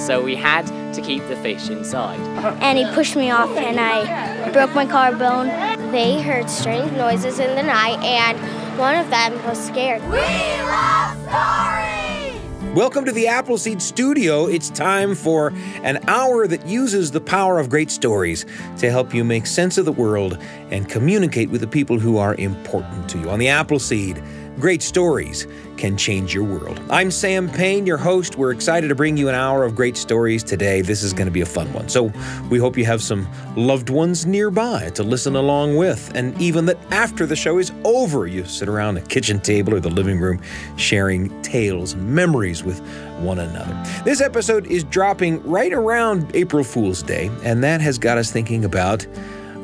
so we had to keep the fish inside. And he pushed me off, and I broke my collarbone. They heard strange noises in the night, and one of them was scared. We love stories! Welcome to the Appleseed Studio. It's time for an hour that uses the power of great stories to help you make sense of the world and communicate with the people who are important to you. On the Appleseed, great stories can change your world. I'm Sam Payne, your host. We're excited to bring you an hour of great stories today. This is going to be a fun one. So we hope you have some loved ones nearby to listen along with, and even that after the show is over, you sit around the kitchen table or the living room sharing tales and memories with one another. This episode is dropping right around April Fool's Day, and that has got us thinking about,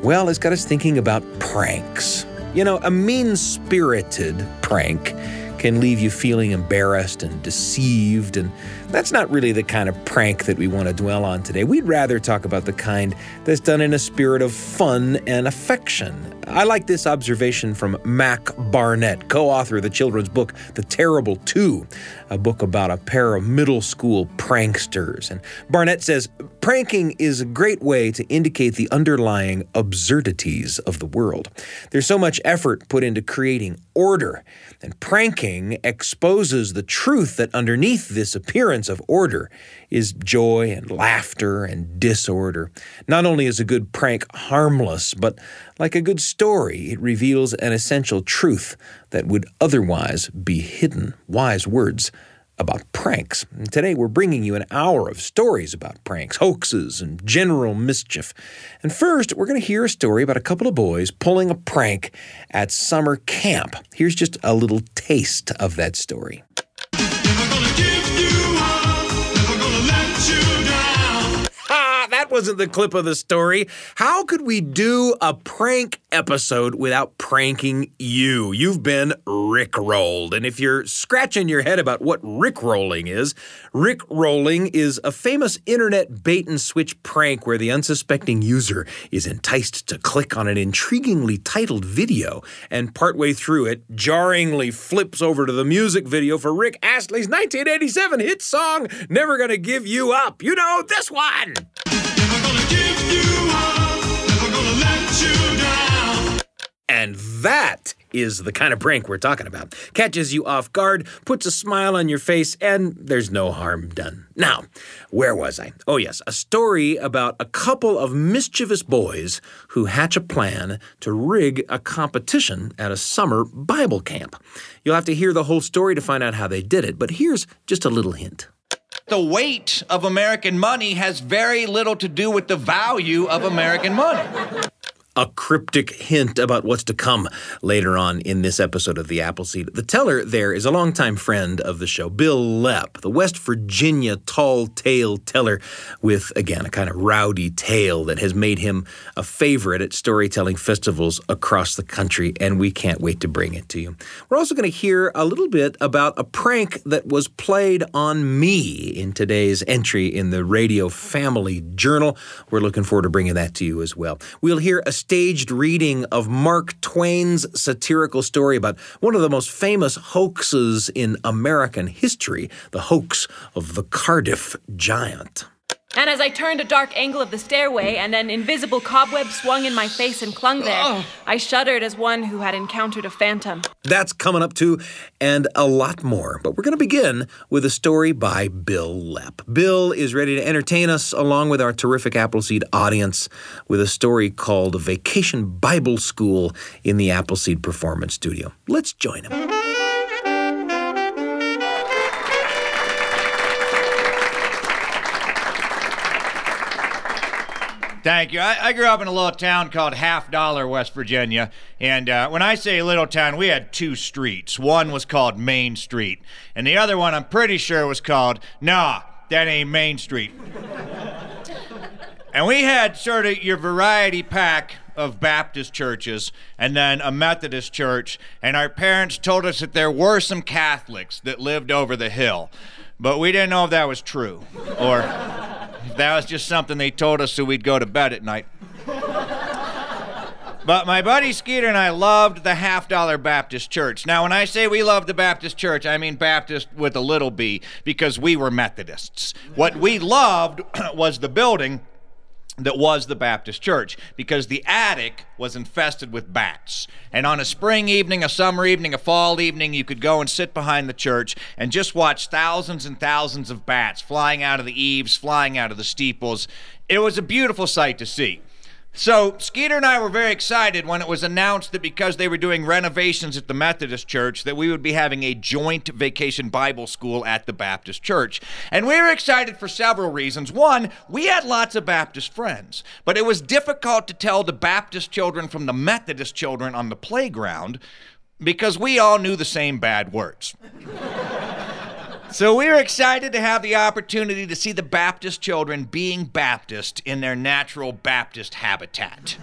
well, it's got us thinking about pranks. You know, a mean spirited prank can leave you feeling embarrassed and deceived, and that's not really the kind of prank that we want to dwell on today. We'd rather talk about the kind that's done in a spirit of fun and affection. I like this observation from Mac Barnett, co author of the children's book, The Terrible Two, a book about a pair of middle school pranksters. And Barnett says, Pranking is a great way to indicate the underlying absurdities of the world. There's so much effort put into creating order, and pranking exposes the truth that underneath this appearance of order is joy and laughter and disorder. Not only is a good prank harmless, but like a good story, it reveals an essential truth that would otherwise be hidden. Wise words about pranks. And today we're bringing you an hour of stories about pranks, hoaxes, and general mischief. And first, we're going to hear a story about a couple of boys pulling a prank at summer camp. Here's just a little taste of that story. Wasn't the clip of the story. How could we do a prank episode without pranking you? You've been rickrolled. And if you're scratching your head about what rickrolling is, rickrolling is a famous internet bait and switch prank where the unsuspecting user is enticed to click on an intriguingly titled video and partway through it jarringly flips over to the music video for Rick Astley's 1987 hit song, Never Gonna Give You Up. You know, this one. And that is the kind of prank we're talking about. Catches you off guard, puts a smile on your face, and there's no harm done. Now, where was I? Oh, yes, a story about a couple of mischievous boys who hatch a plan to rig a competition at a summer Bible camp. You'll have to hear the whole story to find out how they did it, but here's just a little hint. The weight of American money has very little to do with the value of American money a cryptic hint about what's to come later on in this episode of The Appleseed. The teller there is a longtime friend of the show, Bil Lepp, the West Virginia tall tale teller with, again, a kind of rowdy tale that has made him a favorite at storytelling festivals across the country, and we can't wait to bring it to you. We're also going to hear a little bit about a prank that was played on me in today's entry in the Radio Family Journal. We're looking forward to bringing that to you as well. We'll hear a staged reading of Mark Twain's satirical story about one of the most famous hoaxes in American history the hoax of the Cardiff Giant. And as I turned a dark angle of the stairway and an invisible cobweb swung in my face and clung there, oh. I shuddered as one who had encountered a phantom. That's coming up too, and a lot more. But we're going to begin with a story by Bil Lepp. Bil is ready to entertain us along with our terrific Appleseed audience with a story called Vacation Bible School in the Appleseed Performance Studio. Let's join him. Thank you. I, I, grew up in a little town called Half Dollar, West Virginia. And uh, when I say little town, we had two streets. One was called Main Street, and the other one I'm pretty sure was called, nah, that ain't Main Street. and we had sort of your variety pack of Baptist churches and then a Methodist church. And our parents told us that there were some Catholics that lived over the hill. But we didn't know if that was true or if that was just something they told us so we'd go to bed at night. But my buddy Skeeter and I loved the half dollar Baptist church. Now, when I say we loved the Baptist church, I mean Baptist with a little b because we were Methodists. What we loved was the building that was the Baptist church because the attic was infested with bats. And on a spring evening, a summer evening, a fall evening, you could go and sit behind the church and just watch thousands and thousands of bats flying out of the eaves, flying out of the steeples. It was a beautiful sight to see. So, Skeeter and I were very excited when it was announced that because they were doing renovations at the Methodist Church, that we would be having a joint vacation Bible school at the Baptist Church. And we were excited for several reasons. One, we had lots of Baptist friends, but it was difficult to tell the Baptist children from the Methodist children on the playground because we all knew the same bad words. So we're excited to have the opportunity to see the Baptist children being Baptist in their natural Baptist habitat.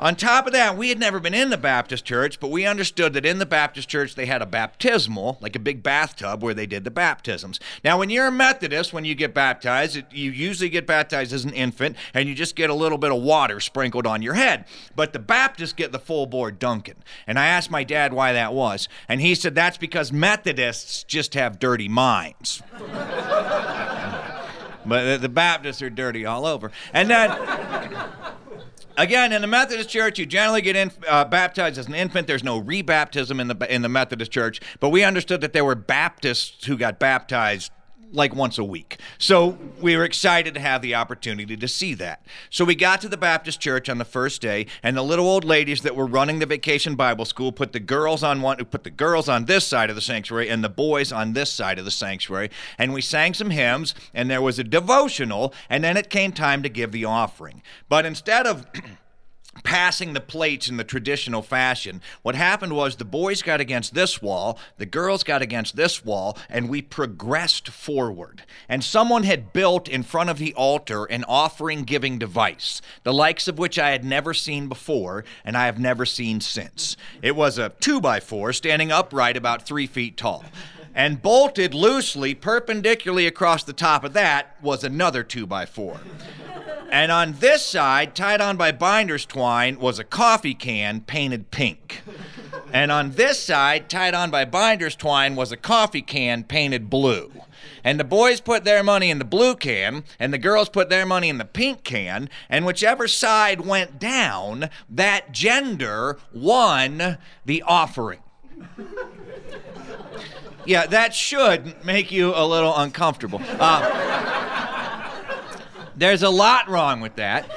On top of that, we had never been in the Baptist church, but we understood that in the Baptist church they had a baptismal, like a big bathtub where they did the baptisms. Now, when you're a Methodist, when you get baptized, it, you usually get baptized as an infant and you just get a little bit of water sprinkled on your head. But the Baptists get the full board dunking. And I asked my dad why that was, and he said that's because Methodists just have dirty minds. but the Baptists are dirty all over. And then. Again, in the Methodist Church, you generally get in, uh, baptized as an infant. There's no rebaptism in the in the Methodist Church, but we understood that there were Baptists who got baptized like once a week. So we were excited to have the opportunity to see that. So we got to the Baptist church on the first day, and the little old ladies that were running the vacation Bible school put the girls on one put the girls on this side of the sanctuary and the boys on this side of the sanctuary. And we sang some hymns, and there was a devotional, and then it came time to give the offering. But instead of passing the plates in the traditional fashion. What happened was the boys got against this wall, the girls got against this wall, and we progressed forward. And someone had built in front of the altar an offering giving device, the likes of which I had never seen before and I have never seen since. It was a two by four standing upright about three feet tall. And bolted loosely, perpendicularly across the top of that, was another two by four. And on this side, tied on by binder's twine, was a coffee can painted pink. And on this side, tied on by binder's twine, was a coffee can painted blue. And the boys put their money in the blue can, and the girls put their money in the pink can, and whichever side went down, that gender won the offering. Yeah, that should make you a little uncomfortable. Uh, there's a lot wrong with that.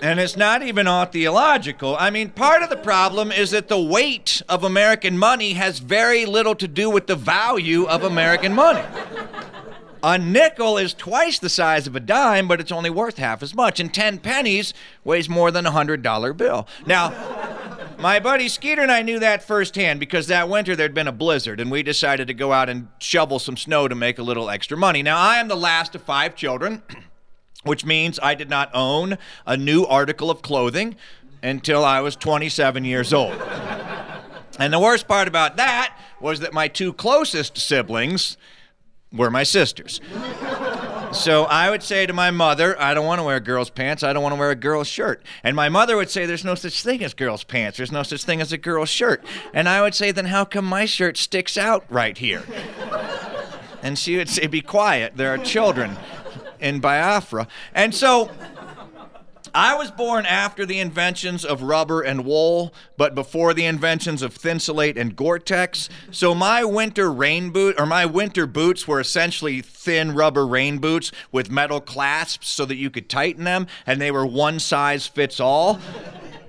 And it's not even all theological. I mean, part of the problem is that the weight of American money has very little to do with the value of American money. A nickel is twice the size of a dime, but it's only worth half as much. And 10 pennies weighs more than a $100 bill. Now, my buddy Skeeter and I knew that firsthand because that winter there'd been a blizzard and we decided to go out and shovel some snow to make a little extra money. Now, I am the last of five children. which means I did not own a new article of clothing until I was 27 years old. and the worst part about that was that my two closest siblings were my sisters. So I would say to my mother, I don't want to wear girls' pants. I don't want to wear a girl's shirt. And my mother would say, There's no such thing as girls' pants. There's no such thing as a girl's shirt. And I would say, Then how come my shirt sticks out right here? And she would say, Be quiet. There are children in Biafra. And so I was born after the inventions of rubber and wool, but before the inventions of Thinsulate and Gore-Tex. So my winter rain boot or my winter boots were essentially thin rubber rain boots with metal clasps so that you could tighten them, and they were one size fits all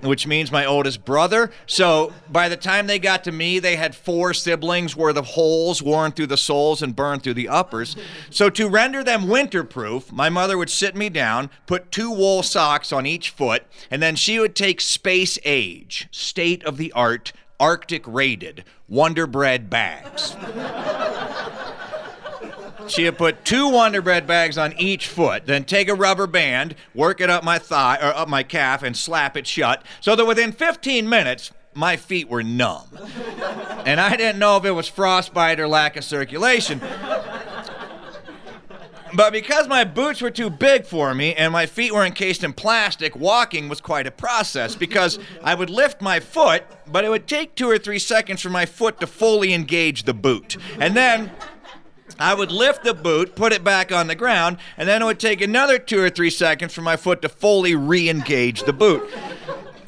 which means my oldest brother. So by the time they got to me, they had four siblings worth of holes worn through the soles and burned through the uppers. So to render them winterproof, my mother would sit me down, put two wool socks on each foot, and then she would take space age, state of the art, Arctic rated, Wonder Bread bags. She had put two Wonder Bread bags on each foot, then take a rubber band, work it up my thigh or up my calf, and slap it shut, so that within 15 minutes, my feet were numb. And I didn't know if it was frostbite or lack of circulation. But because my boots were too big for me and my feet were encased in plastic, walking was quite a process because I would lift my foot, but it would take two or three seconds for my foot to fully engage the boot. And then I would lift the boot, put it back on the ground, and then it would take another two or three seconds for my foot to fully re engage the boot.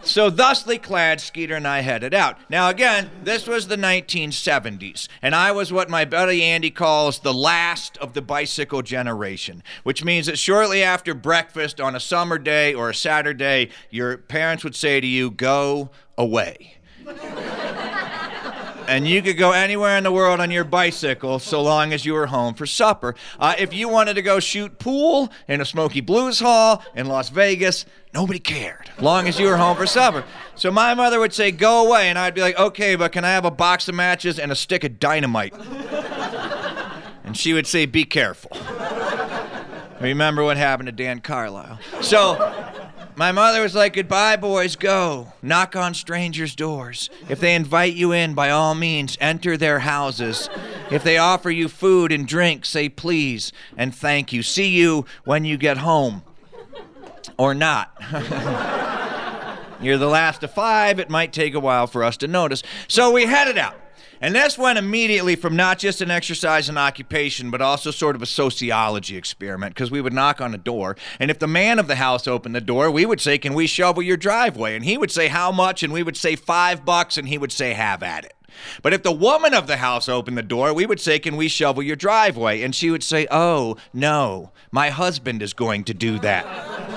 So, thusly clad, Skeeter and I headed out. Now, again, this was the 1970s, and I was what my buddy Andy calls the last of the bicycle generation, which means that shortly after breakfast on a summer day or a Saturday, your parents would say to you, Go away. And you could go anywhere in the world on your bicycle so long as you were home for supper. Uh, if you wanted to go shoot pool in a Smoky Blues Hall in Las Vegas, nobody cared, long as you were home for supper. So my mother would say, "Go away," and I'd be like, "Okay, but can I have a box of matches and a stick of dynamite?" and she would say, "Be careful." Remember what happened to Dan Carlisle. So. My mother was like, Goodbye, boys, go. Knock on strangers' doors. If they invite you in, by all means, enter their houses. If they offer you food and drink, say please and thank you. See you when you get home. Or not. You're the last of five. It might take a while for us to notice. So we headed out. And this went immediately from not just an exercise and occupation, but also sort of a sociology experiment, because we would knock on a door, and if the man of the house opened the door, we would say, Can we shovel your driveway? And he would say, How much? And we would say, Five bucks, and he would say, Have at it. But if the woman of the house opened the door, we would say, Can we shovel your driveway? And she would say, Oh, no, my husband is going to do that.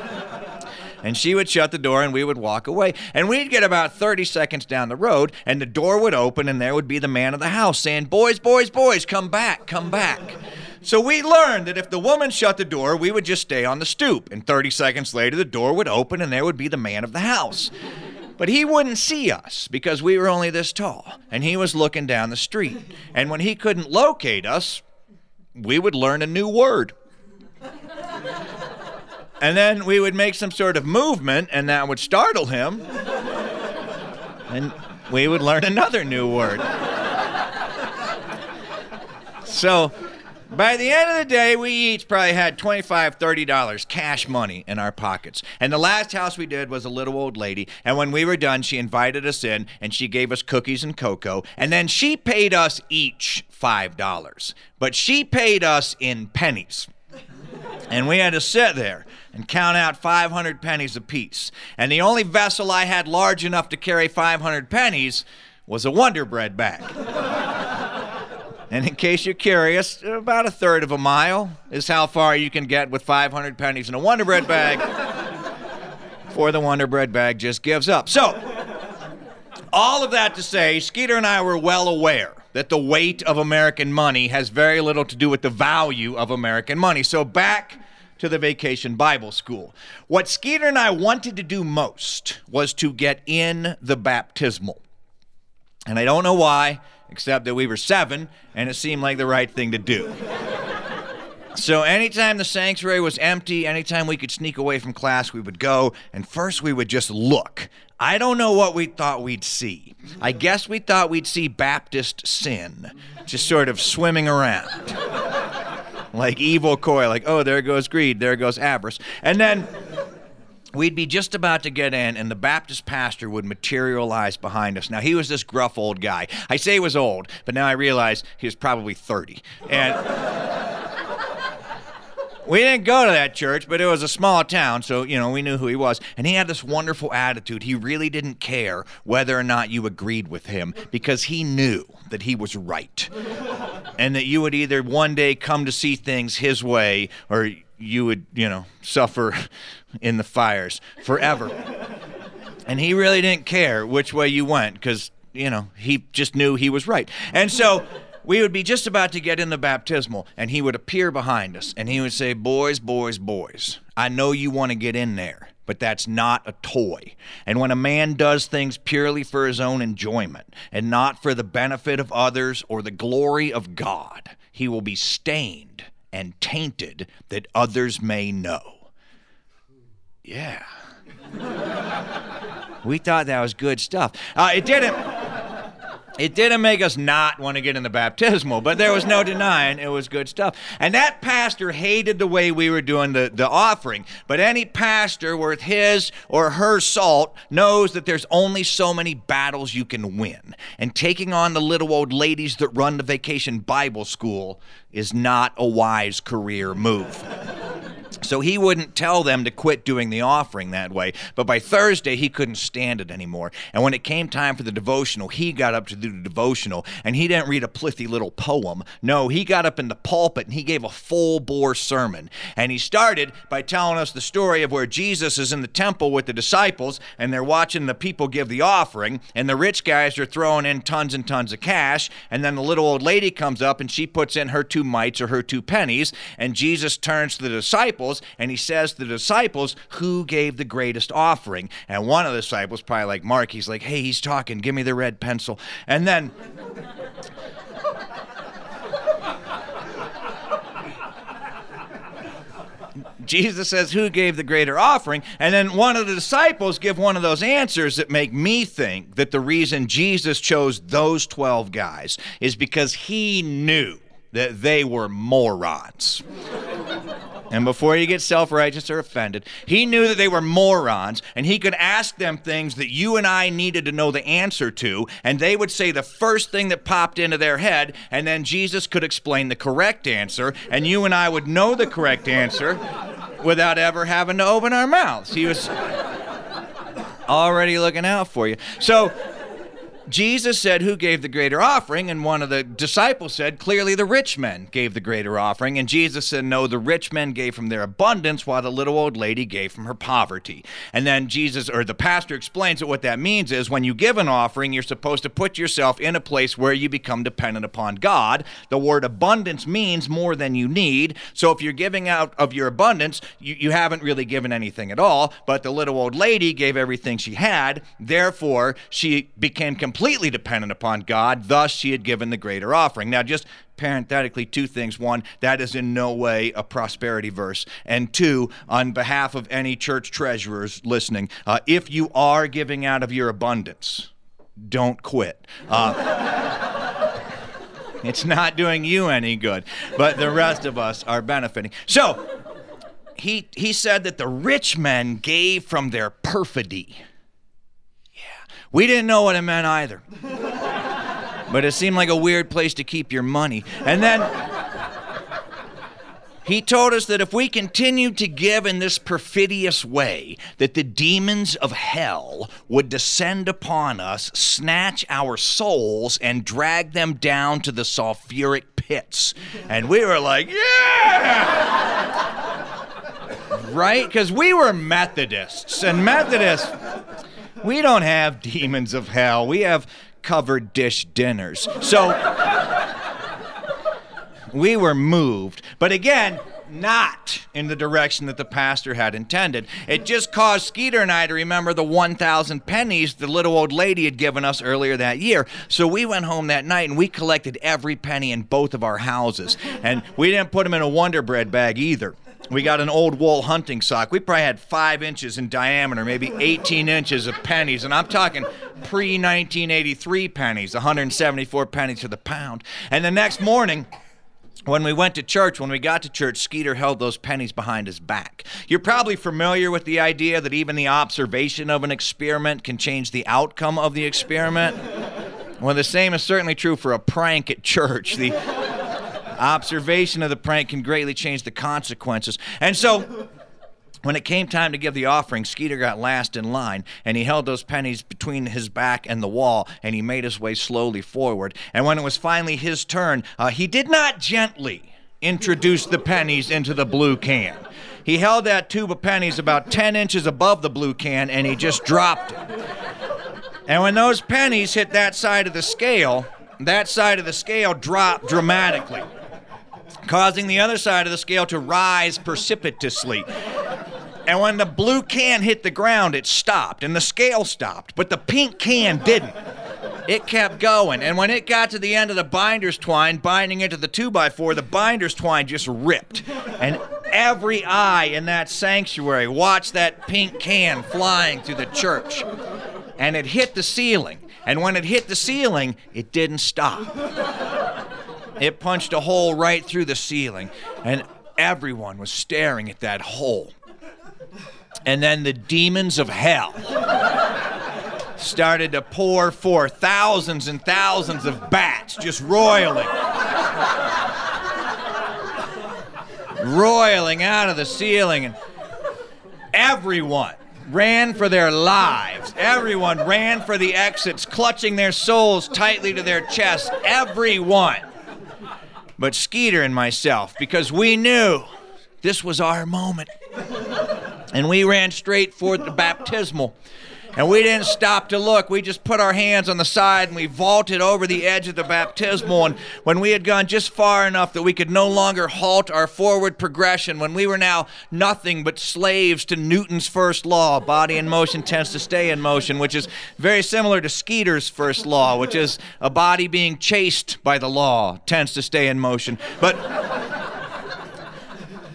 And she would shut the door and we would walk away. And we'd get about 30 seconds down the road and the door would open and there would be the man of the house saying, Boys, boys, boys, come back, come back. So we learned that if the woman shut the door, we would just stay on the stoop. And 30 seconds later, the door would open and there would be the man of the house. But he wouldn't see us because we were only this tall. And he was looking down the street. And when he couldn't locate us, we would learn a new word. And then we would make some sort of movement, and that would startle him. And we would learn another new word. So by the end of the day, we each probably had $25, $30 cash money in our pockets. And the last house we did was a little old lady. And when we were done, she invited us in and she gave us cookies and cocoa. And then she paid us each $5. But she paid us in pennies. And we had to sit there and count out 500 pennies apiece. And the only vessel I had large enough to carry 500 pennies was a Wonder Bread bag. and in case you're curious, about a third of a mile is how far you can get with 500 pennies in a Wonder Bread bag before the Wonder Bread bag just gives up. So, all of that to say, Skeeter and I were well aware that the weight of American money has very little to do with the value of American money. So, back to the vacation Bible school. What Skeeter and I wanted to do most was to get in the baptismal. And I don't know why, except that we were seven and it seemed like the right thing to do. So anytime the sanctuary was empty, anytime we could sneak away from class, we would go, and first we would just look. I don't know what we thought we'd see. I guess we thought we'd see Baptist sin just sort of swimming around. Like evil koi, like, oh, there goes greed, there goes avarice. And then we'd be just about to get in, and the Baptist pastor would materialize behind us. Now, he was this gruff old guy. I say he was old, but now I realize he was probably 30. And. We didn't go to that church, but it was a small town, so you know we knew who he was. And he had this wonderful attitude. He really didn't care whether or not you agreed with him because he knew that he was right, and that you would either one day come to see things his way, or you would, you know, suffer in the fires forever. And he really didn't care which way you went because you know he just knew he was right. And so we would be just about to get in the baptismal, and he would appear behind us, and he would say, Boys, boys, boys, I know you want to get in there, but that's not a toy. And when a man does things purely for his own enjoyment and not for the benefit of others or the glory of God, he will be stained and tainted that others may know. Yeah. we thought that was good stuff. Uh, it didn't It didn't make us not want to get in the baptismal, but there was no denying it was good stuff. And that pastor hated the way we were doing the, the offering. But any pastor worth his or her salt knows that there's only so many battles you can win. And taking on the little old ladies that run the vacation Bible school is not a wise career move. So he wouldn't tell them to quit doing the offering that way. But by Thursday, he couldn't stand it anymore. And when it came time for the devotional, he got up to do the devotional. And he didn't read a plithy little poem. No, he got up in the pulpit and he gave a full bore sermon. And he started by telling us the story of where Jesus is in the temple with the disciples and they're watching the people give the offering. And the rich guys are throwing in tons and tons of cash. And then the little old lady comes up and she puts in her two mites or her two pennies. And Jesus turns to the disciples disciples and he says to the disciples who gave the greatest offering. And one of the disciples, probably like Mark, he's like, hey, he's talking, give me the red pencil. And then. Jesus says, Who gave the greater offering? And then one of the disciples give one of those answers that make me think that the reason Jesus chose those 12 guys is because he knew that they were morons. And before you get self righteous or offended, he knew that they were morons and he could ask them things that you and I needed to know the answer to, and they would say the first thing that popped into their head, and then Jesus could explain the correct answer, and you and I would know the correct answer without ever having to open our mouths. He was already looking out for you. So, Jesus said, Who gave the greater offering? And one of the disciples said, Clearly the rich men gave the greater offering. And Jesus said, No, the rich men gave from their abundance, while the little old lady gave from her poverty. And then Jesus, or the pastor, explains that what that means is when you give an offering, you're supposed to put yourself in a place where you become dependent upon God. The word abundance means more than you need. So if you're giving out of your abundance, you, you haven't really given anything at all. But the little old lady gave everything she had. Therefore, she became completely completely dependent upon God, thus she had given the greater offering. Now, just parenthetically, two things. One, that is in no way a prosperity verse. And two, on behalf of any church treasurers listening, uh, if you are giving out of your abundance, don't quit. Uh, it's not doing you any good, but the rest of us are benefiting. So, he, he said that the rich men gave from their perfidy. We didn't know what it meant either. but it seemed like a weird place to keep your money. And then he told us that if we continued to give in this perfidious way, that the demons of hell would descend upon us, snatch our souls, and drag them down to the sulfuric pits. And we were like, yeah! right? Because we were Methodists, and Methodists we don't have demons of hell. We have covered dish dinners. So we were moved. But again, not in the direction that the pastor had intended. It just caused Skeeter and I to remember the 1,000 pennies the little old lady had given us earlier that year. So we went home that night and we collected every penny in both of our houses. And we didn't put them in a Wonder Bread bag either. We got an old wool hunting sock. We probably had five inches in diameter, maybe 18 inches of pennies. And I'm talking pre 1983 pennies, 174 pennies to the pound. And the next morning, when we went to church, when we got to church, Skeeter held those pennies behind his back. You're probably familiar with the idea that even the observation of an experiment can change the outcome of the experiment. Well, the same is certainly true for a prank at church. The observation of the prank can greatly change the consequences. And so, when it came time to give the offering, Skeeter got last in line, and he held those pennies between his back and the wall, and he made his way slowly forward. And when it was finally his turn, uh, he did not gently introduce the pennies into the blue can. He held that tube of pennies about 10 inches above the blue can, and he just dropped it. And when those pennies hit that side of the scale, that side of the scale dropped dramatically causing the other side of the scale to rise precipitously. And when the blue can hit the ground, it stopped, and the scale stopped, but the pink can didn't. It kept going, and when it got to the end of the binder's twine, binding into the 2x4, the binder's twine just ripped. And every eye in that sanctuary watched that pink can flying through the church. And it hit the ceiling And when it hit the ceiling, it didn't stop. It punched a hole right through the ceiling, and everyone was staring at that hole. And then the demons of hell started to pour forth thousands and thousands of bats just roiling. roiling out of the ceiling, and everyone ran for their lives. Everyone ran for the exits, clutching their souls tightly to their chests. Everyone. But Skeeter and myself, because we knew this was our moment. And we ran straight for the baptismal. And we didn't stop to look. We just put our hands on the side and we vaulted over the edge of the baptismal. And when we had gone just far enough that we could no longer halt our forward progression, when we were now nothing but slaves to Newton's first law body in motion tends to stay in motion, which is very similar to Skeeter's first law, which is a body being chased by the law tends to stay in motion. But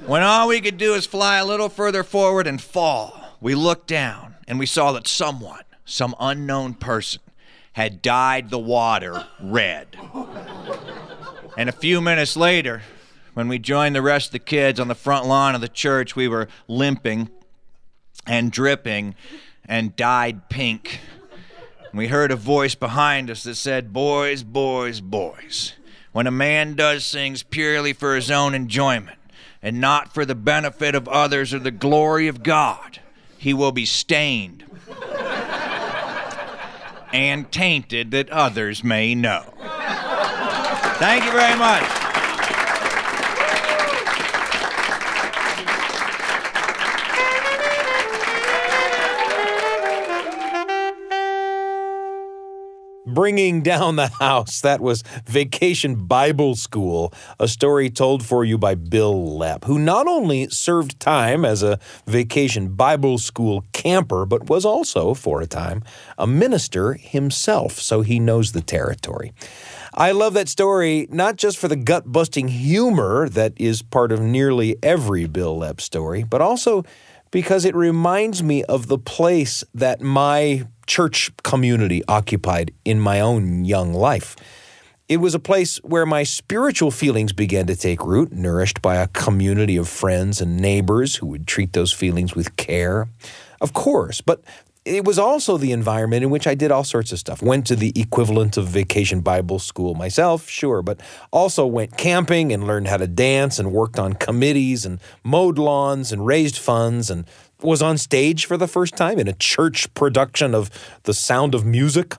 when all we could do is fly a little further forward and fall, we looked down and we saw that someone, some unknown person, had dyed the water red. And a few minutes later, when we joined the rest of the kids on the front lawn of the church, we were limping and dripping and dyed pink. And we heard a voice behind us that said, Boys, boys, boys, when a man does things purely for his own enjoyment and not for the benefit of others or the glory of God, he will be stained and tainted that others may know. Thank you very much. Bringing Down the House. That was Vacation Bible School, a story told for you by Bil Lepp, who not only served time as a vacation Bible school camper, but was also, for a time, a minister himself, so he knows the territory. I love that story, not just for the gut busting humor that is part of nearly every Bil Lepp story, but also because it reminds me of the place that my church community occupied in my own young life. It was a place where my spiritual feelings began to take root, nourished by a community of friends and neighbors who would treat those feelings with care. Of course, but it was also the environment in which I did all sorts of stuff. Went to the equivalent of vacation Bible school myself, sure, but also went camping and learned how to dance and worked on committees and mowed lawns and raised funds and was on stage for the first time in a church production of The Sound of Music.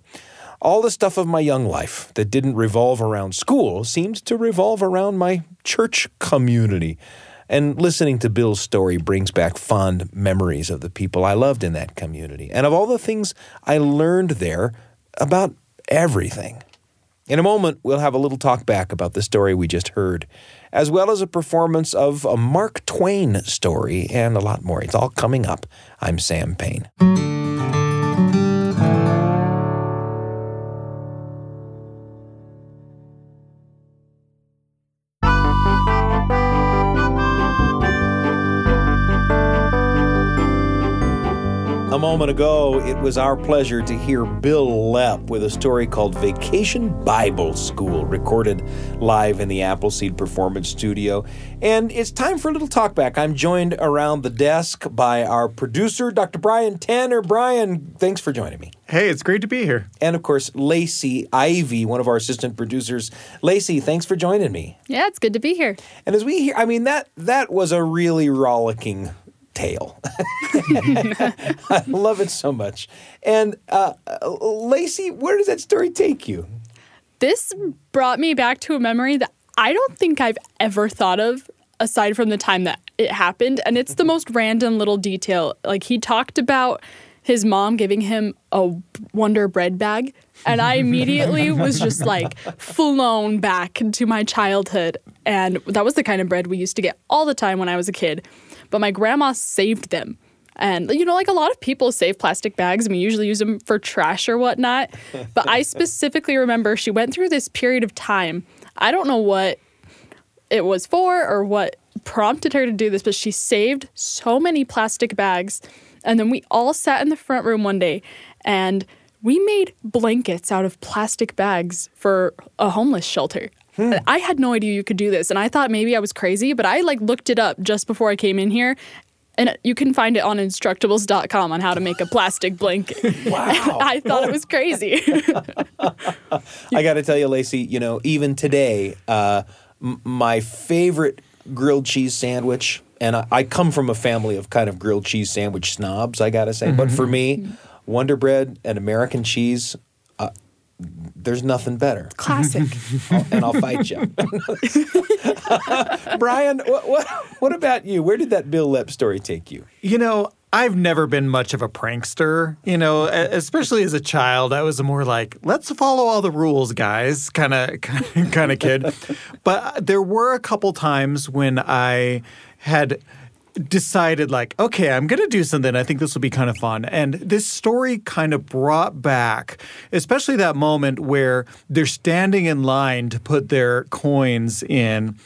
All the stuff of my young life that didn't revolve around school seemed to revolve around my church community. And listening to Bil's story brings back fond memories of the people I loved in that community and of all the things I learned there about everything. In a moment, we'll have a little talk back about the story we just heard, as well as a performance of a Mark Twain story and a lot more. It's all coming up. I'm Sam Payne. Moment ago, it was our pleasure to hear Bil Lepp with a story called Vacation Bible School, recorded live in the Appleseed Performance Studio. And it's time for a little talkback. I'm joined around the desk by our producer, Dr. Brian Tanner. Brian, thanks for joining me. Hey, it's great to be here. And of course, Lacey Ivy, one of our assistant producers. Lacey, thanks for joining me. Yeah, it's good to be here. And as we hear, I mean that that was a really rollicking tale. I love it so much. And uh, Lacey, where does that story take you? This brought me back to a memory that I don't think I've ever thought of aside from the time that it happened. And it's the most random little detail. Like he talked about his mom giving him a Wonder Bread bag. And I immediately was just like flown back into my childhood. And that was the kind of bread we used to get all the time when I was a kid but my grandma saved them. And, you know, like a lot of people save plastic bags and we usually use them for trash or whatnot. But I specifically remember she went through this period of time. I don't know what it was for or what prompted her to do this, but she saved so many plastic bags. And then we all sat in the front room one day and we made blankets out of plastic bags for a homeless shelter. Hmm. I had no idea you could do this, and I thought maybe I was crazy, but I like looked it up just before I came in here. And you can find it on instructables.com on how to make a plastic blanket. Wow. I thought it was crazy. I got to tell you, Lacey, you know, even today, uh, m- my favorite grilled cheese sandwich, and I, I come from a family of kind of grilled cheese sandwich snobs, I got to say, but mm-hmm. for me, mm-hmm. Wonder Bread and American cheese, there's nothing better. Classic. I'll- and I'll fight you. Brian, what, what, what about you? Where did that Bil Lepp story take you? You know, I've never been much of a prankster. You know, especially as a child, I was a more like, let's follow all the rules, guys, kind of kind of kid. But there were a couple times when I had decided like okay i'm going to do something. I think this will be kind of fun. And this story kind of brought back especially that moment where they're standing in line to put their coins in.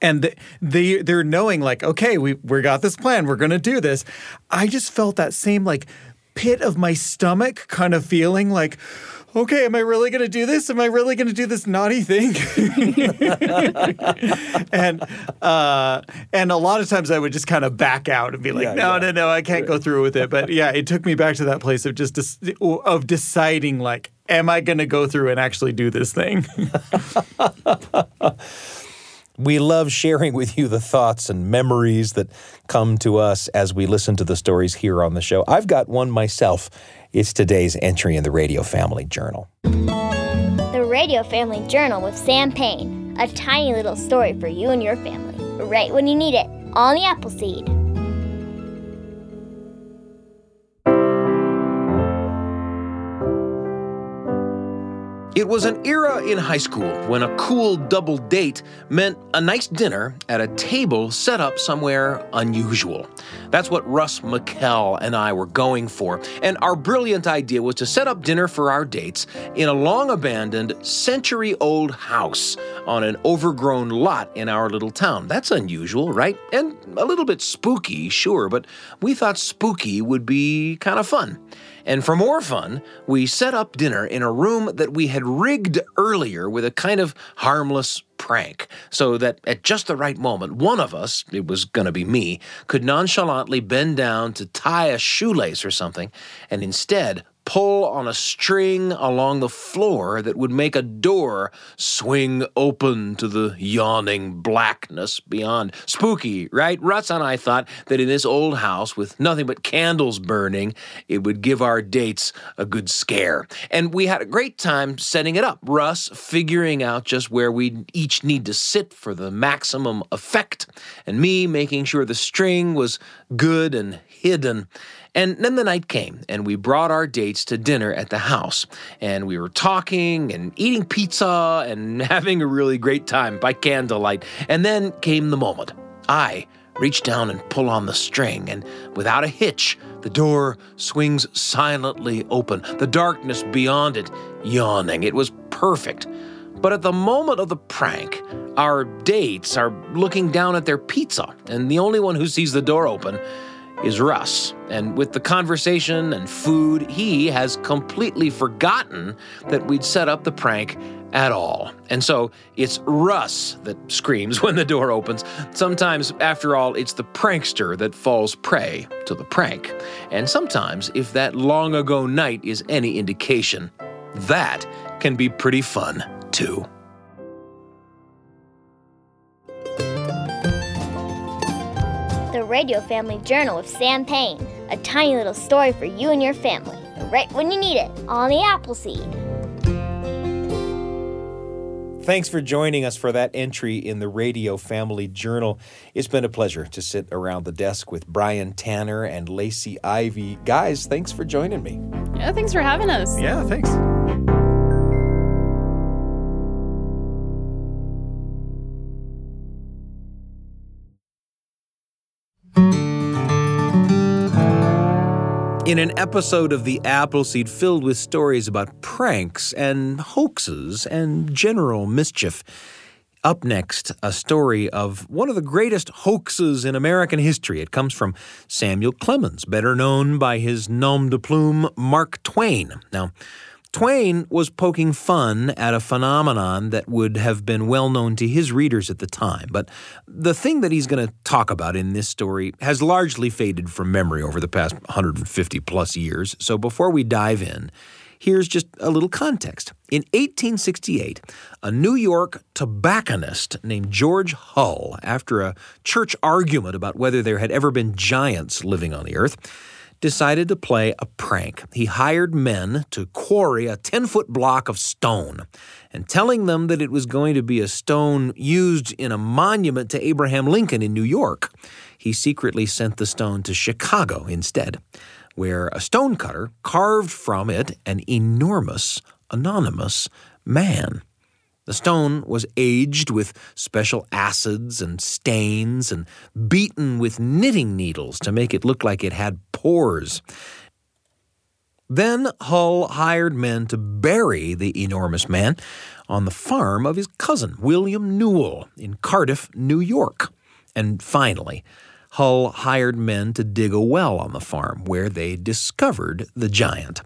And they they're knowing like okay we we got this plan. We're going to do this. I just felt that same like pit of my stomach kind of feeling like okay am i really going to do this am i really going to do this naughty thing and uh and a lot of times i would just kind of back out and be like Yeah, no yeah. no no i can't go through with it but yeah it took me back to that place of just des- of deciding like am i going to go through and actually do this thing We love sharing with you the thoughts and memories that come to us as we listen to the stories here on the show. I've got one myself. It's today's entry in the Radio Family Journal. The Radio Family Journal with Sam Payne. A tiny little story for you and your family. Right when you need it. On the Appleseed. It was an era in high school when a cool double date meant a nice dinner at a table set up somewhere unusual. That's what Russ McKell and I were going for, and our brilliant idea was to set up dinner for our dates in a long abandoned, century old house on an overgrown lot in our little town. That's unusual, right? And a little bit spooky, sure, but we thought spooky would be kind of fun. And for more fun, we set up dinner in a room that we had rigged earlier with a kind of harmless prank, so that at just the right moment, one of us, it was going to be me, could nonchalantly bend down to tie a shoelace or something, and instead pull on a string along the floor that would make a door swing open to the yawning blackness beyond. Spooky, right? Russ and I thought that in this old house with nothing but candles burning, it would give our dates a good scare. And we had a great time setting it up. Russ figuring out just where we each need to sit for the maximum effect, and me making sure the string was good and hidden. And then the night came, and we brought our dates to dinner at the house. And we were talking and eating pizza and having a really great time by candlelight. And then came the moment. I reach down and pull on the string, and without a hitch, the door swings silently open, the darkness beyond it yawning. It was perfect. But at the moment of the prank, our dates are looking down at their pizza, and the only one who sees the door open is Russ. And with the conversation and food, he has completely forgotten that we'd set up the prank at all. And so it's Russ that screams when the door opens. Sometimes, after all, it's the prankster that falls prey to the prank. And sometimes, if that long ago night is any indication, that can be pretty fun too. Radio Family Journal with Sam Payne. A tiny little story for you and your family. Right when you need it. On the Appleseed. Thanks for joining us for that entry in the Radio Family Journal. It's been a pleasure to sit around the desk with Brian Tanner and Lacey Ivy. Guys, thanks for joining me. yeah, thanks for having us. yeah thanks In an episode of The Appleseed filled with stories about pranks and hoaxes and general mischief, Up next, a story of one of the greatest hoaxes in American history. It comes from Samuel Clemens, better known by his nom de plume, Mark Twain. Now, Twain was poking fun at a phenomenon that would have been well known to his readers at the time. But the thing that he's going to talk about in this story has largely faded from memory over the past 150 plus years. So before we dive in, Here's just a little context. In 1868, a New York tobacconist named George Hull, after a church argument about whether there had ever been giants living on the earth, decided to play a prank. He hired men to quarry a 10 foot block of stone, and telling them that it was going to be a stone used in a monument to Abraham Lincoln in New York, he secretly sent the stone to Chicago instead where a stonecutter carved from it an enormous, anonymous man. The stone was aged with special acids and stains and beaten with knitting needles to make it look like it had pores. Then Hull hired men to bury the enormous man on the farm of his cousin, William Newell, in Cardiff, New York. And finally, Hull hired men to dig a well on the farm, where they discovered the giant.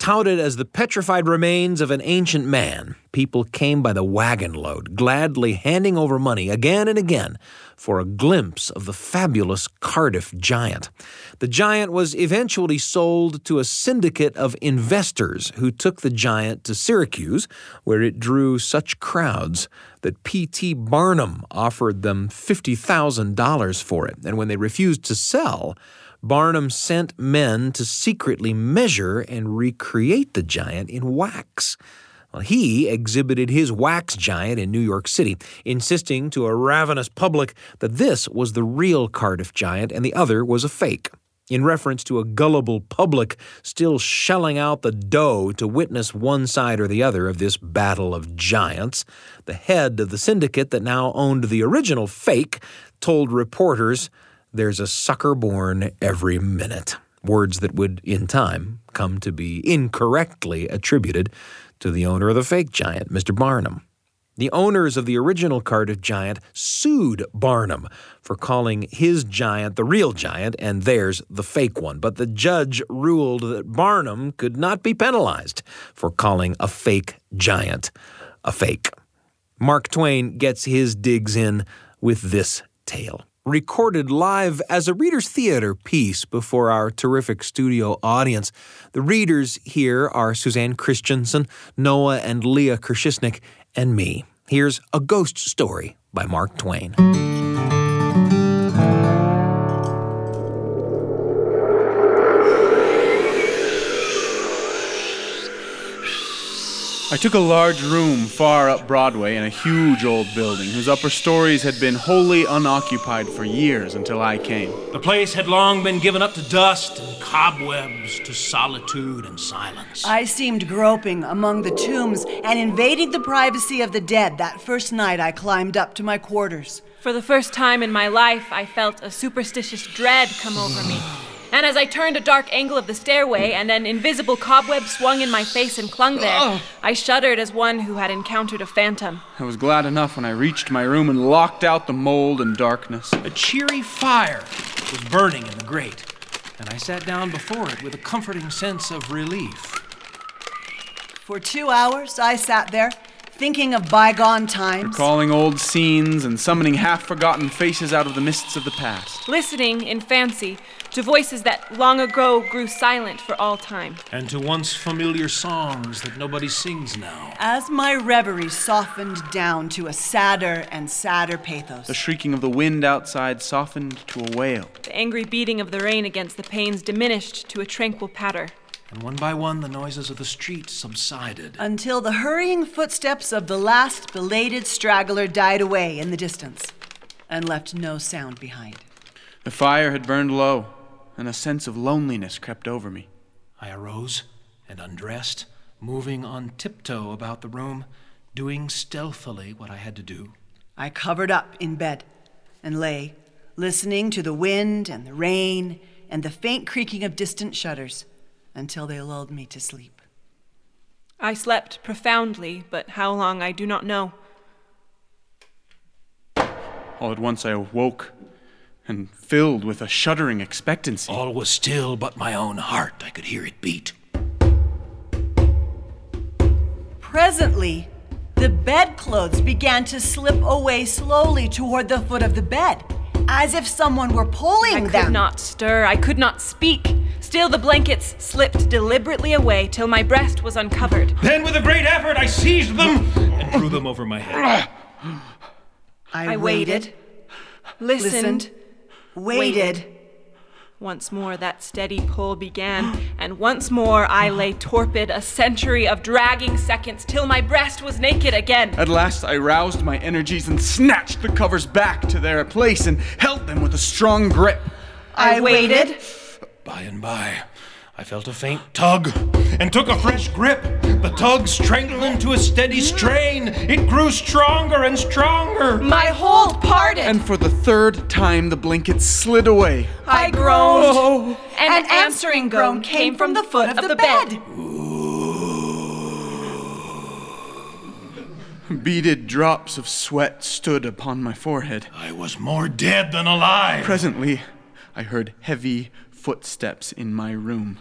Touted as the petrified remains of an ancient man, people came by the wagon load, gladly handing over money again and again for a glimpse of the fabulous Cardiff giant. The giant was eventually sold to a syndicate of investors who took the giant to Syracuse, where it drew such crowds that P.T. Barnum offered them $50,000 for it. And when they refused to sell, Barnum sent men to secretly measure and recreate the giant in wax. Well, he exhibited his wax giant in New York City, insisting to a ravenous public that this was the real Cardiff giant and the other was a fake. In reference to a gullible public still shelling out the dough to witness one side or the other of this battle of giants, the head of the syndicate that now owned the original fake told reporters, There's a sucker born every minute. Words that would, in time, come to be incorrectly attributed to the owner of the fake giant, Mr. Barnum. The owners of the original Cardiff giant sued Barnum for calling his giant the real giant and theirs the fake one. But the judge ruled that Barnum could not be penalized for calling a fake giant a fake. Mark Twain gets his digs in with this tale recorded live as a Reader's Theater piece before our terrific studio audience. The readers here are Suzanne Christensen, Noah and Leah Kershisnik, and me. Here's A Ghost Story by Mark Twain. I took a large room far up Broadway in a huge old building whose upper stories had been wholly unoccupied for years until I came. The place had long been given up to dust and cobwebs, to solitude and silence. I seemed groping among the tombs and invading the privacy of the dead that first night I climbed up to my quarters. For the first time in my life, I felt a superstitious dread come over me. And as I turned a dark angle of the stairway and an invisible cobweb swung in my face and clung there, oh. I shuddered as one who had encountered a phantom. I was glad enough when I reached my room and locked out the mold and darkness. A cheery fire was burning in the grate, and I sat down before it with a comforting sense of relief. For two hours I sat there, thinking of bygone times. Recalling old scenes and summoning half forgotten faces out of the mists of the past. Listening in fancy to voices that long ago grew silent for all time. And to once familiar songs that nobody sings now. As my reverie softened down to a sadder and sadder pathos, the shrieking of the wind outside softened to a wail. The angry beating of the rain against the panes diminished to a tranquil patter. And one by one, the noises of the street subsided. Until the hurrying footsteps of the last belated straggler died away in the distance and left no sound behind. The fire had burned low, and a sense of loneliness crept over me. I arose and undressed, moving on tiptoe about the room, doing stealthily what I had to do. I covered up in bed and lay, listening to the wind and the rain and the faint creaking of distant shutters until they lulled me to sleep. I slept profoundly, but how long I do not know. All at once I awoke and filled with a shuddering expectancy. All was still but my own heart. I could hear it beat. Presently, the bedclothes began to slip away slowly toward the foot of the bed, as if someone were pulling them. I could not stir, I could not speak. Still, the blankets slipped deliberately away till my breast was uncovered. Then, with a great effort, I seized them and drew them over my head. I, I waited, listened, waited. Once more that steady pull began, and once more I lay torpid, a century of dragging seconds till my breast was naked again. At last, I roused my energies and snatched the covers back to their place and held them with a strong grip. I waited. By and by, I felt a faint tug and took a fresh grip. The tug strengthened to a steady strain. It grew stronger and stronger. My hold parted. And for the third time, the blanket slid away. I groaned. Oh. An answering groan came from the foot of the bed. Beaded drops of sweat stood upon my forehead. I was more dead than alive. Presently, I heard heavy footsteps in my room.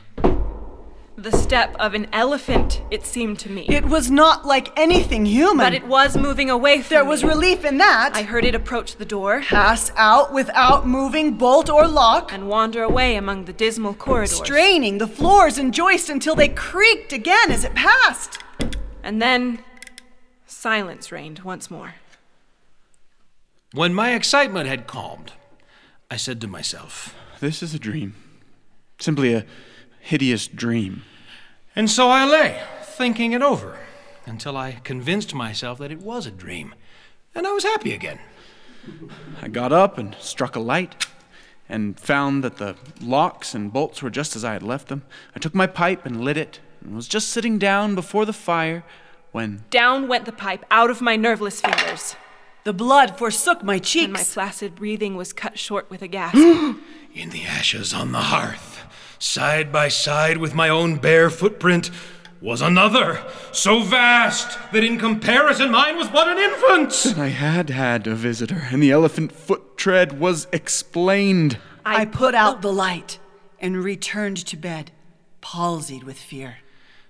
The step of an elephant, it seemed to me. It was not like anything human. but it was moving away from there me. was relief in that. I heard it approach the door pass out without moving bolt or lock, and wander away among the dismal corridors. straining the floors and joists until they creaked again as it passed. And then silence reigned once more. When my excitement had calmed, I said to myself, This is a dream. Simply a hideous dream. And so I lay, thinking it over, until I convinced myself that it was a dream, and I was happy again. I got up and struck a light and found that the locks and bolts were just as I had left them. I took my pipe and lit it and was just sitting down before the fire when Down went the pipe out of my nerveless fingers, The blood forsook my cheeks. and my placid breathing was cut short with a gasp. In the ashes on the hearth, side by side with my own bare footprint, was another, so vast that in comparison mine was but an infant. I had had a visitor, and the elephant foot tread was explained. I put out the light and returned to bed, palsied with fear.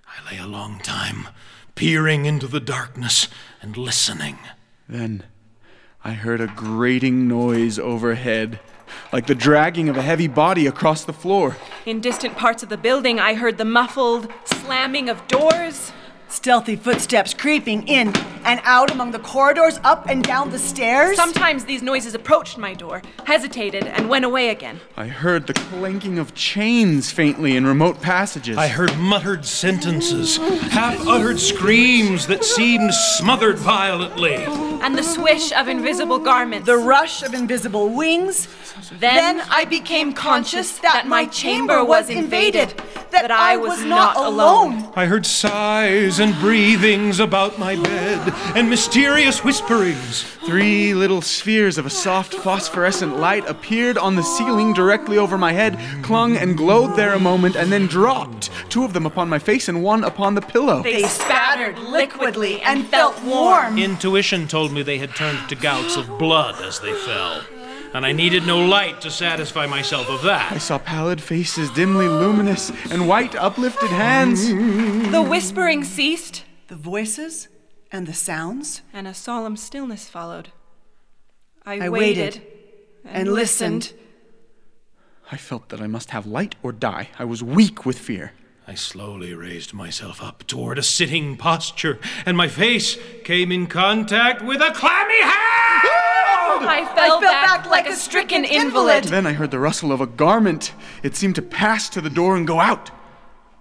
I lay a long time, peering into the darkness and listening. Then I heard a grating noise overhead, like the dragging of a heavy body across the floor. In distant parts of the building, I heard the muffled slamming of doors. Stealthy footsteps creeping in and out among the corridors, up and down the stairs. Sometimes these noises approached my door, hesitated, and went away again. I heard the clanking of chains faintly in remote passages. I heard muttered sentences, half uttered screams that seemed smothered violently. And the swish of invisible garments. the rush of invisible wings. Then I became conscious that my chamber was invaded, that I was not alone. I heard sighs and breathings about my bed, and mysterious whisperings. Three little spheres of a soft phosphorescent light appeared on the ceiling directly over my head, clung and glowed there a moment, and then dropped. Two of them upon my face and one upon the pillow. They spattered liquidly and felt warm. Intuition told me they had turned to gouts of blood as they fell, and I needed no light to satisfy myself of that. I saw pallid faces dimly luminous and white uplifted hands. The whispering ceased, The voices and the sounds. and a solemn stillness followed. I, I waited, waited and listened. I felt that I must have light or die. I was weak with fear. I slowly raised myself up toward a sitting posture, and my face came in contact with a clammy hand! Oh, I fell, back, like a stricken invalid. Then I heard the rustle of a garment. It seemed to pass to the door and go out.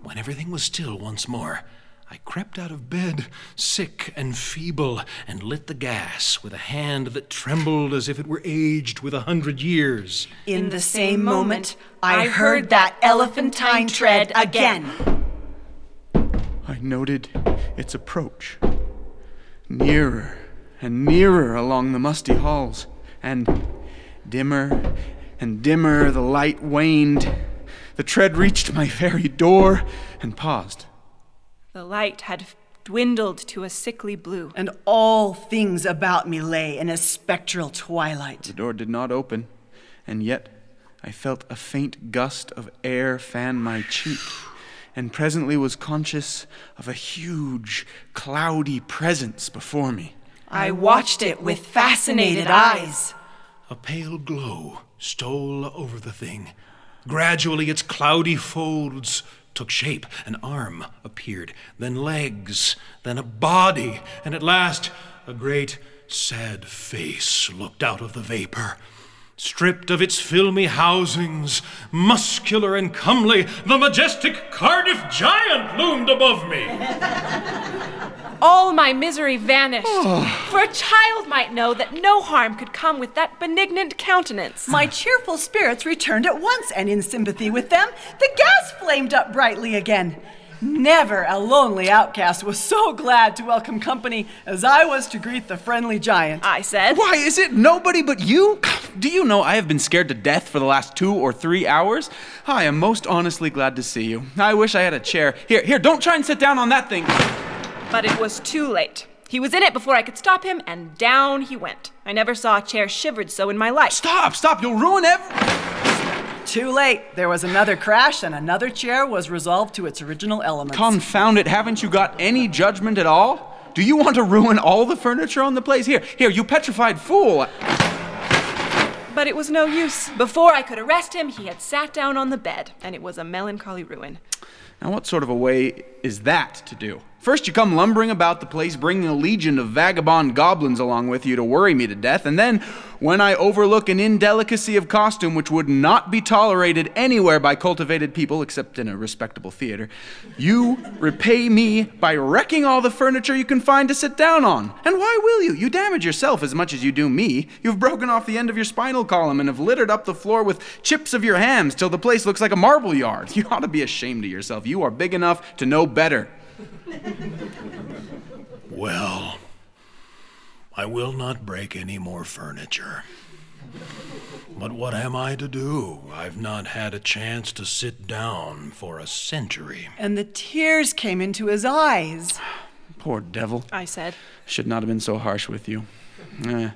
When everything was still once more, I crept out of bed, sick and feeble, and lit the gas with a hand that trembled as if it were aged with a hundred years. In the same moment, I heard that elephantine tread again. I noted its approach. Nearer and nearer along the musty halls, and dimmer and dimmer the light waned. The tread reached my very door and paused. The light had dwindled to a sickly blue. And all things about me lay in a spectral twilight. The door did not open, and yet I felt a faint gust of air fan my cheek, and presently was conscious of a huge, cloudy presence before me. I watched it with fascinated eyes. A pale glow stole over the thing. Gradually, its cloudy folds took shape. An arm appeared, then legs, then a body, and at last a great, sad face looked out of the vapor. Stripped of its filmy housings, muscular and comely, the majestic Cardiff giant loomed above me. All my misery vanished. For a child might know that no harm could come with that benignant countenance. My cheerful spirits returned at once, and in sympathy with them, the gas flamed up brightly again. Never a lonely outcast was so glad to welcome company as I was to greet the friendly giant. I said. Why is it nobody but you? Do you know I have been scared to death for the last two or three hours? I am most honestly glad to see you. I wish I had a chair. Here, here, don't try and sit down on that thing. But it was too late. He was in it before I could stop him, and down he went. I never saw a chair shivered so in my life. Stop, stop, you'll ruin every. Too late. There was another crash, and another chair was resolved to its original elements. Confound it, haven't you got any judgment at all? Do you want to ruin all the furniture on the place? Here, here, you petrified fool. But it was no use. Before I could arrest him, he had sat down on the bed, and it was a melancholy ruin. Now, what sort of a way is that to do? First, you come lumbering about the place, bringing a legion of vagabond goblins along with you to worry me to death, and then, when I overlook an indelicacy of costume which would not be tolerated anywhere by cultivated people except in a respectable theater, you repay me by wrecking all the furniture you can find to sit down on. And why will you? You damage yourself as much as you do me. You've broken off the end of your spinal column and have littered up the floor with chips of your hams till the place looks like a marble yard. You ought to be ashamed of yourself. You are big enough to know better. Well, I will not break any more furniture. But what am I to do? I've not had a chance to sit down for a century. And the tears came into his eyes. Poor devil. I said. Should not have been so harsh with you. Eh,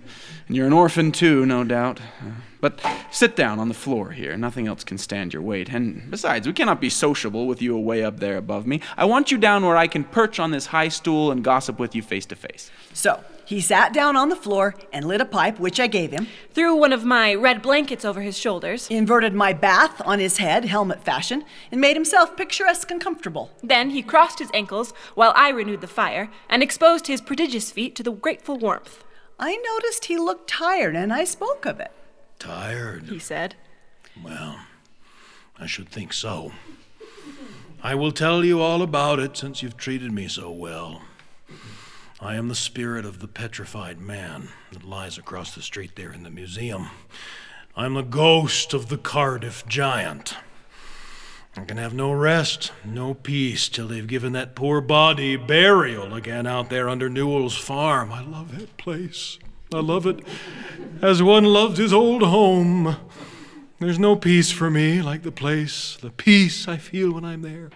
and you're an orphan too, no doubt. Uh, but sit down on the floor here. Nothing else can stand your weight. And besides, we cannot be sociable with you away up there above me. I want you down where I can perch on this high stool and gossip with you face to face. So he sat down on the floor and lit a pipe, which I gave him. Threw one of my red blankets over his shoulders. Inverted my bath on his head, helmet fashion, and made himself picturesque and comfortable. Then he crossed his ankles while I renewed the fire and exposed his prodigious feet to the grateful warmth. I noticed he looked tired, and I spoke of it. Tired? He said. Well, I should think so. I will tell you all about it since you've treated me so well. I am the spirit of the petrified man that lies across the street there in the museum. I'm the ghost of the Cardiff giant. I can have no rest, no peace, till they've given that poor body burial again out there under Newell's farm. I love that place. I love it as one loves his old home. There's no peace for me like the place, the peace I feel when I'm there.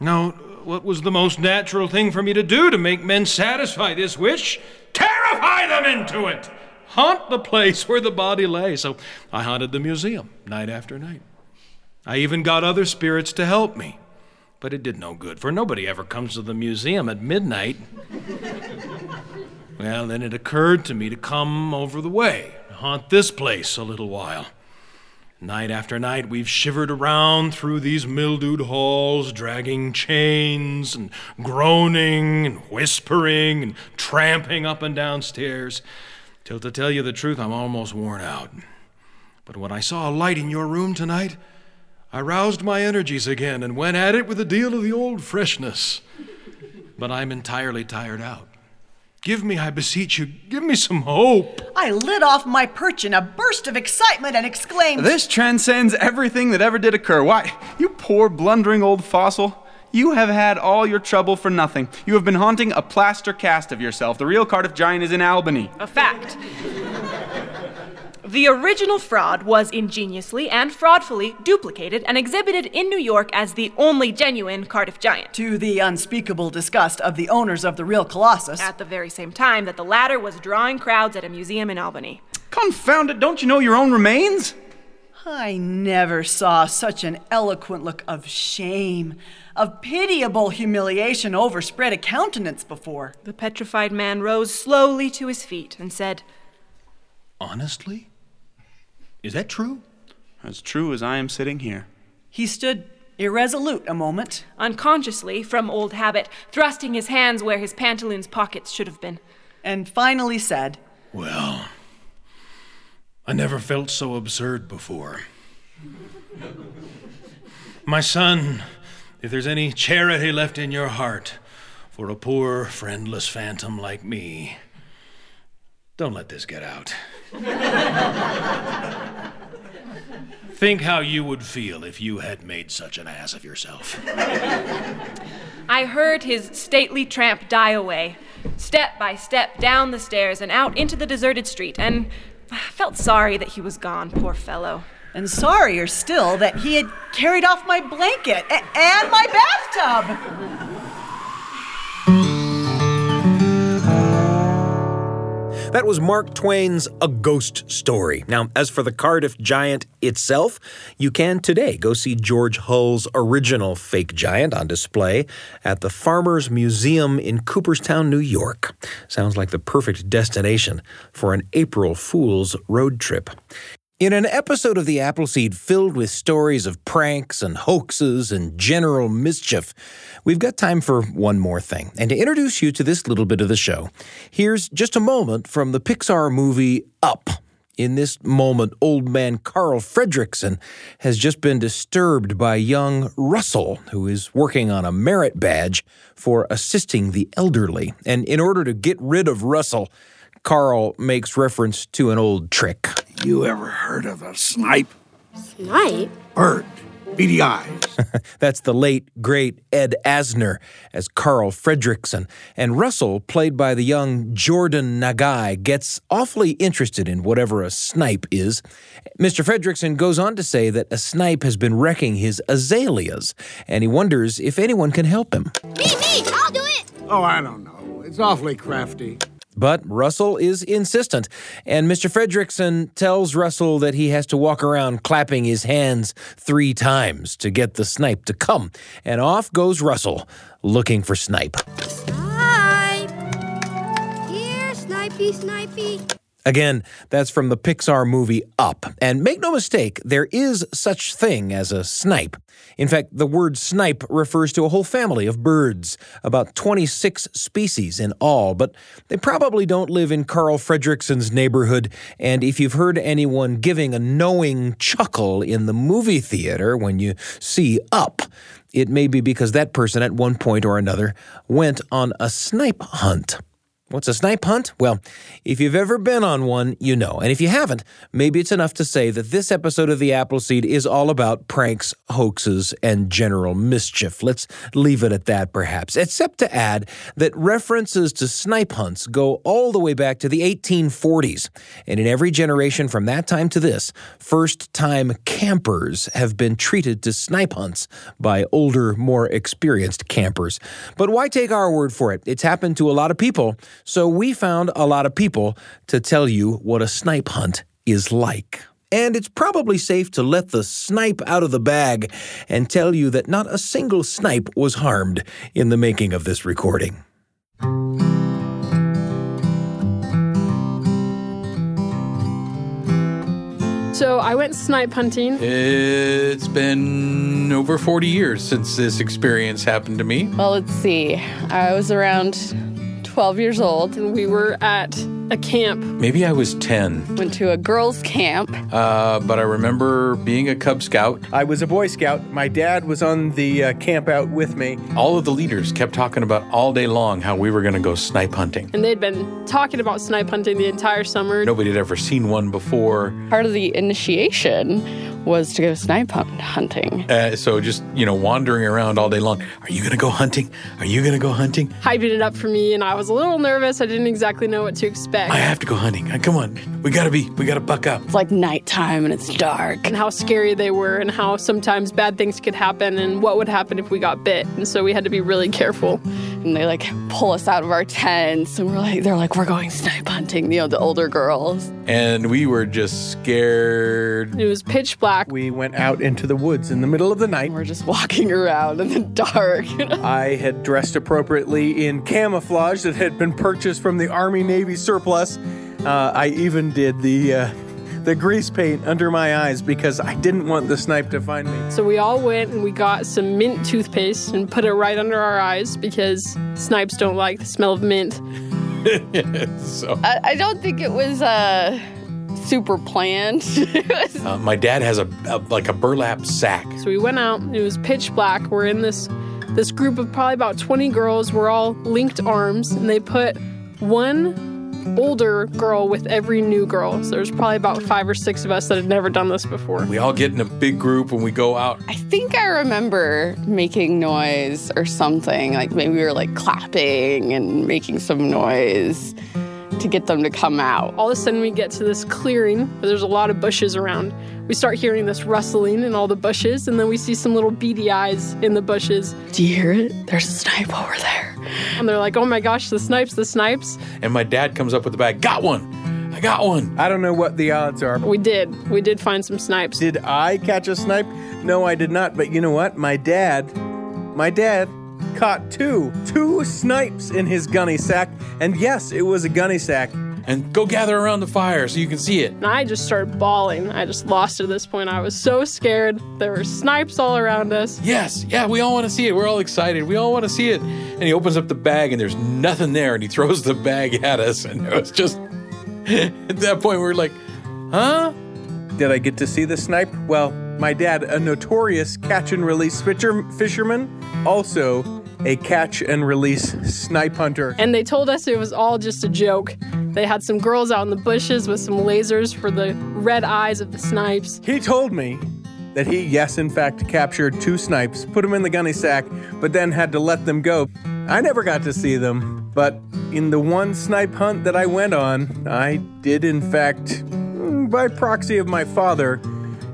Now, what was the most natural thing for me to do to make men satisfy this wish? Terrify them into it! Haunt the place where the body lay. So I haunted the museum night after night. I even got other spirits to help me. But it did no good, for nobody ever comes to the museum at midnight. well, then it occurred to me to come over the way, haunt this place a little while. Night after night, we've shivered around through these mildewed halls, dragging chains and groaning and whispering and tramping up and down stairs, till to tell you the truth, I'm almost worn out. But when I saw a light in your room tonight, I roused my energies again and went at it with a deal of the old freshness. But I'm entirely tired out. Give me, I beseech you, give me some hope. I lit off my perch in a burst of excitement and exclaimed, This transcends everything that ever did occur. Why, you poor blundering old fossil. You have had all your trouble for nothing. You have been haunting a plaster cast of yourself. The real Cardiff Giant is in Albany. A fact. The original fraud was ingeniously and fraudfully duplicated and exhibited in New York as the only genuine Cardiff Giant. To the unspeakable disgust of the owners of the real Colossus. At the very same time that the latter was drawing crowds at a museum in Albany. Confound it, don't you know your own remains? I never saw such an eloquent look of shame, of pitiable humiliation overspread a countenance before. The petrified man rose slowly to his feet and said, Honestly? Is that true? As true as I am sitting here. He stood irresolute a moment, unconsciously, from old habit, thrusting his hands where his pantaloons' pockets should have been, and finally said, Well, I never felt so absurd before. My son, if there's any charity left in your heart for a poor, friendless phantom like me, don't let this get out. Think how you would feel if you had made such an ass of yourself. I heard his stately tramp die away, step by step down the stairs and out into the deserted street, and felt sorry that he was gone, poor fellow. And sorrier still that he had carried off my blanket a- and my bathtub. That was Mark Twain's A Ghost Story. Now, as for the Cardiff Giant itself, you can today go see George Hull's original fake giant on display at the Farmers Museum in Cooperstown, New York. Sounds like the perfect destination for an April Fool's road trip. In an episode of The Apple Seed filled with stories of pranks and hoaxes and general mischief, we've got time for one more thing. And to introduce you to this little bit of the show, here's just a moment from the Pixar movie Up. In this moment, old man Carl Fredricksen has just been disturbed by young Russell, who is working on a merit badge for assisting the elderly. And in order to get rid of Russell, Carl makes reference to an old trick. You ever heard of a snipe? Snipe? Bird. Beady eyes. That's the late, great Ed Asner as Carl Fredricksen. And Russell, played by the young Jordan Nagai, gets awfully interested in whatever a snipe is. Mr. Fredricksen goes on to say that a snipe has been wrecking his azaleas, and he wonders if anyone can help him. Me, me, I'll do it. Oh, I don't know. It's awfully crafty. But Russell is insistent, and Mr. Fredricksen tells Russell that he has to walk around clapping his hands three times to get the snipe to come. And off goes Russell, looking for snipe. Snipe! Here, snipey, snipey. Again, that's from the Pixar movie Up. And make no mistake, there is such thing as a snipe. In fact, the word snipe refers to a whole family of birds, about 26 species in all, but they probably don't live in Carl Fredricksen's neighborhood. And if you've heard anyone giving a knowing chuckle in the movie theater when you see Up, it may be because that person at one point or another went on a snipe hunt. What's a snipe hunt? Well, if you've ever been on one, you know. And if you haven't, maybe it's enough to say that this episode of The Apple Seed is all about pranks, hoaxes, and general mischief. Let's leave it at that, perhaps. Except to add that references to snipe hunts go all the way back to the 1840s. And in every generation from that time to this, first time campers have been treated to snipe hunts by older, more experienced campers. But why take our word for it? It's happened to a lot of people. So we found a lot of people to tell you what a snipe hunt is like. And it's probably safe to let the snipe out of the bag and tell you that not a single snipe was harmed in the making of this recording. So I went snipe hunting. It's been over 40 years since this experience happened to me. Well, let's see. I was around 12 years old. And we were at a camp. Maybe I was 10. Went to a girls' camp. Uh, but I remember being a Cub Scout. I was a Boy Scout. My dad was on the uh, camp out with me. All of the leaders kept talking about all day long how we were going to go snipe hunting. And they'd been talking about snipe hunting the entire summer. Nobody had ever seen one before. Part of the initiation was to go snipe hunt- hunting. Uh, so just, you know, wandering around all day long. Are you going to go hunting? Are you going to go hunting? Hyping it up for me, and I was a little nervous. I didn't exactly know what to expect. I have to go hunting. Uh, Come on. We got to be, we got to buck up. It's like nighttime and it's dark. and how scary they were, and how sometimes bad things could happen, and what would happen if we got bit. And so we had to be really careful. And they like pull us out of our tents, and we're like, they're like, we're going snipe hunting. You know, the older girls. And we were just scared. It was pitch black. We went out into the woods in the middle of the night. And We're just walking around in the dark. I had dressed appropriately in camouflage that had been purchased from the Army Navy surplus. Uh, I even did the uh, the grease paint under my eyes because I didn't want the snipe to find me. So we all went and we got some mint toothpaste and put it right under our eyes because snipes don't like the smell of mint. so I, I don't think it was uh, super planned. Was- uh, my dad has a, a like a burlap sack. So we went out. It was pitch black. We're in this this group of probably about 20 girls. We're all linked arms, and they put one older girl with every new girl. So there's probably about five or six of us that had never done this before. We all get in a big group and we go out. I think I remember making noise or something. Like maybe we were like clapping and making some noise to get them to come out. All of a sudden, we get to this clearing where there's a lot of bushes around. We start hearing this rustling in all the bushes, and then we see some little beady eyes in the bushes. Do you hear it? There's a snipe over there. And they're like, oh my gosh, the snipes, the snipes. And my dad comes up with the bag. Got one. I got one. I don't know what the odds are. We did. We did find some snipes. Did I catch a snipe? No, I did not. But you know what? My dad, my dad caught two, two snipes in his gunny sack. And yes, it was a gunny sack. And go gather around the fire so you can see it. And I just started bawling. I just lost it at this point. I was so scared. There were snipes all around us. Yes, yeah, we all want to see it. We're all excited. We all want to see it. And he opens up the bag and there's nothing there and he throws the bag at us. And it was just at that point we are like, huh? Did I get to see the snipe? Well, my dad, a notorious catch and release fisherman, also a catch and release snipe hunter. And they told us it was all just a joke. They had some girls out in the bushes with some lasers for the red eyes of the snipes. He told me that he, yes, in fact, captured two snipes, put them in the gunny sack, but then had to let them go. I never got to see them, but in the one snipe hunt that I went on, I did, in fact, mm, by proxy of my father,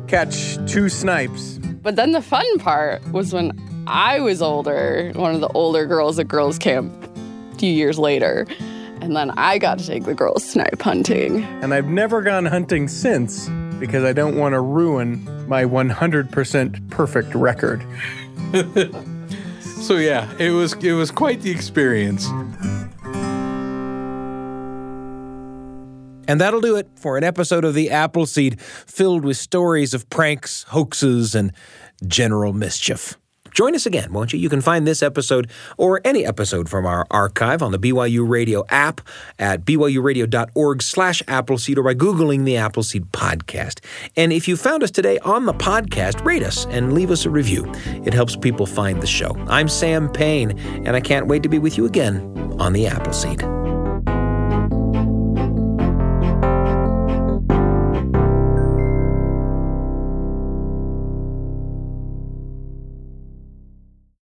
catch two snipes. But then the fun part was when I was older, one of the older girls at girls' camp a few years later. And then I got to take the girls snipe hunting. And I've never gone hunting since because I don't want to ruin my 100% perfect record. So yeah, it was it was quite the experience. And that'll do it for an episode of The Apple Seed filled with stories of pranks, hoaxes, and general mischief. Join us again, won't you? You can find this episode or any episode from our archive on the BYU Radio app at byuradio.org slash Appleseed or by Googling the Apple Seed podcast. And if you found us today on the podcast, rate us and leave us a review. It helps people find the show. I'm Sam Payne, and I can't wait to be with you again on the Apple Seed.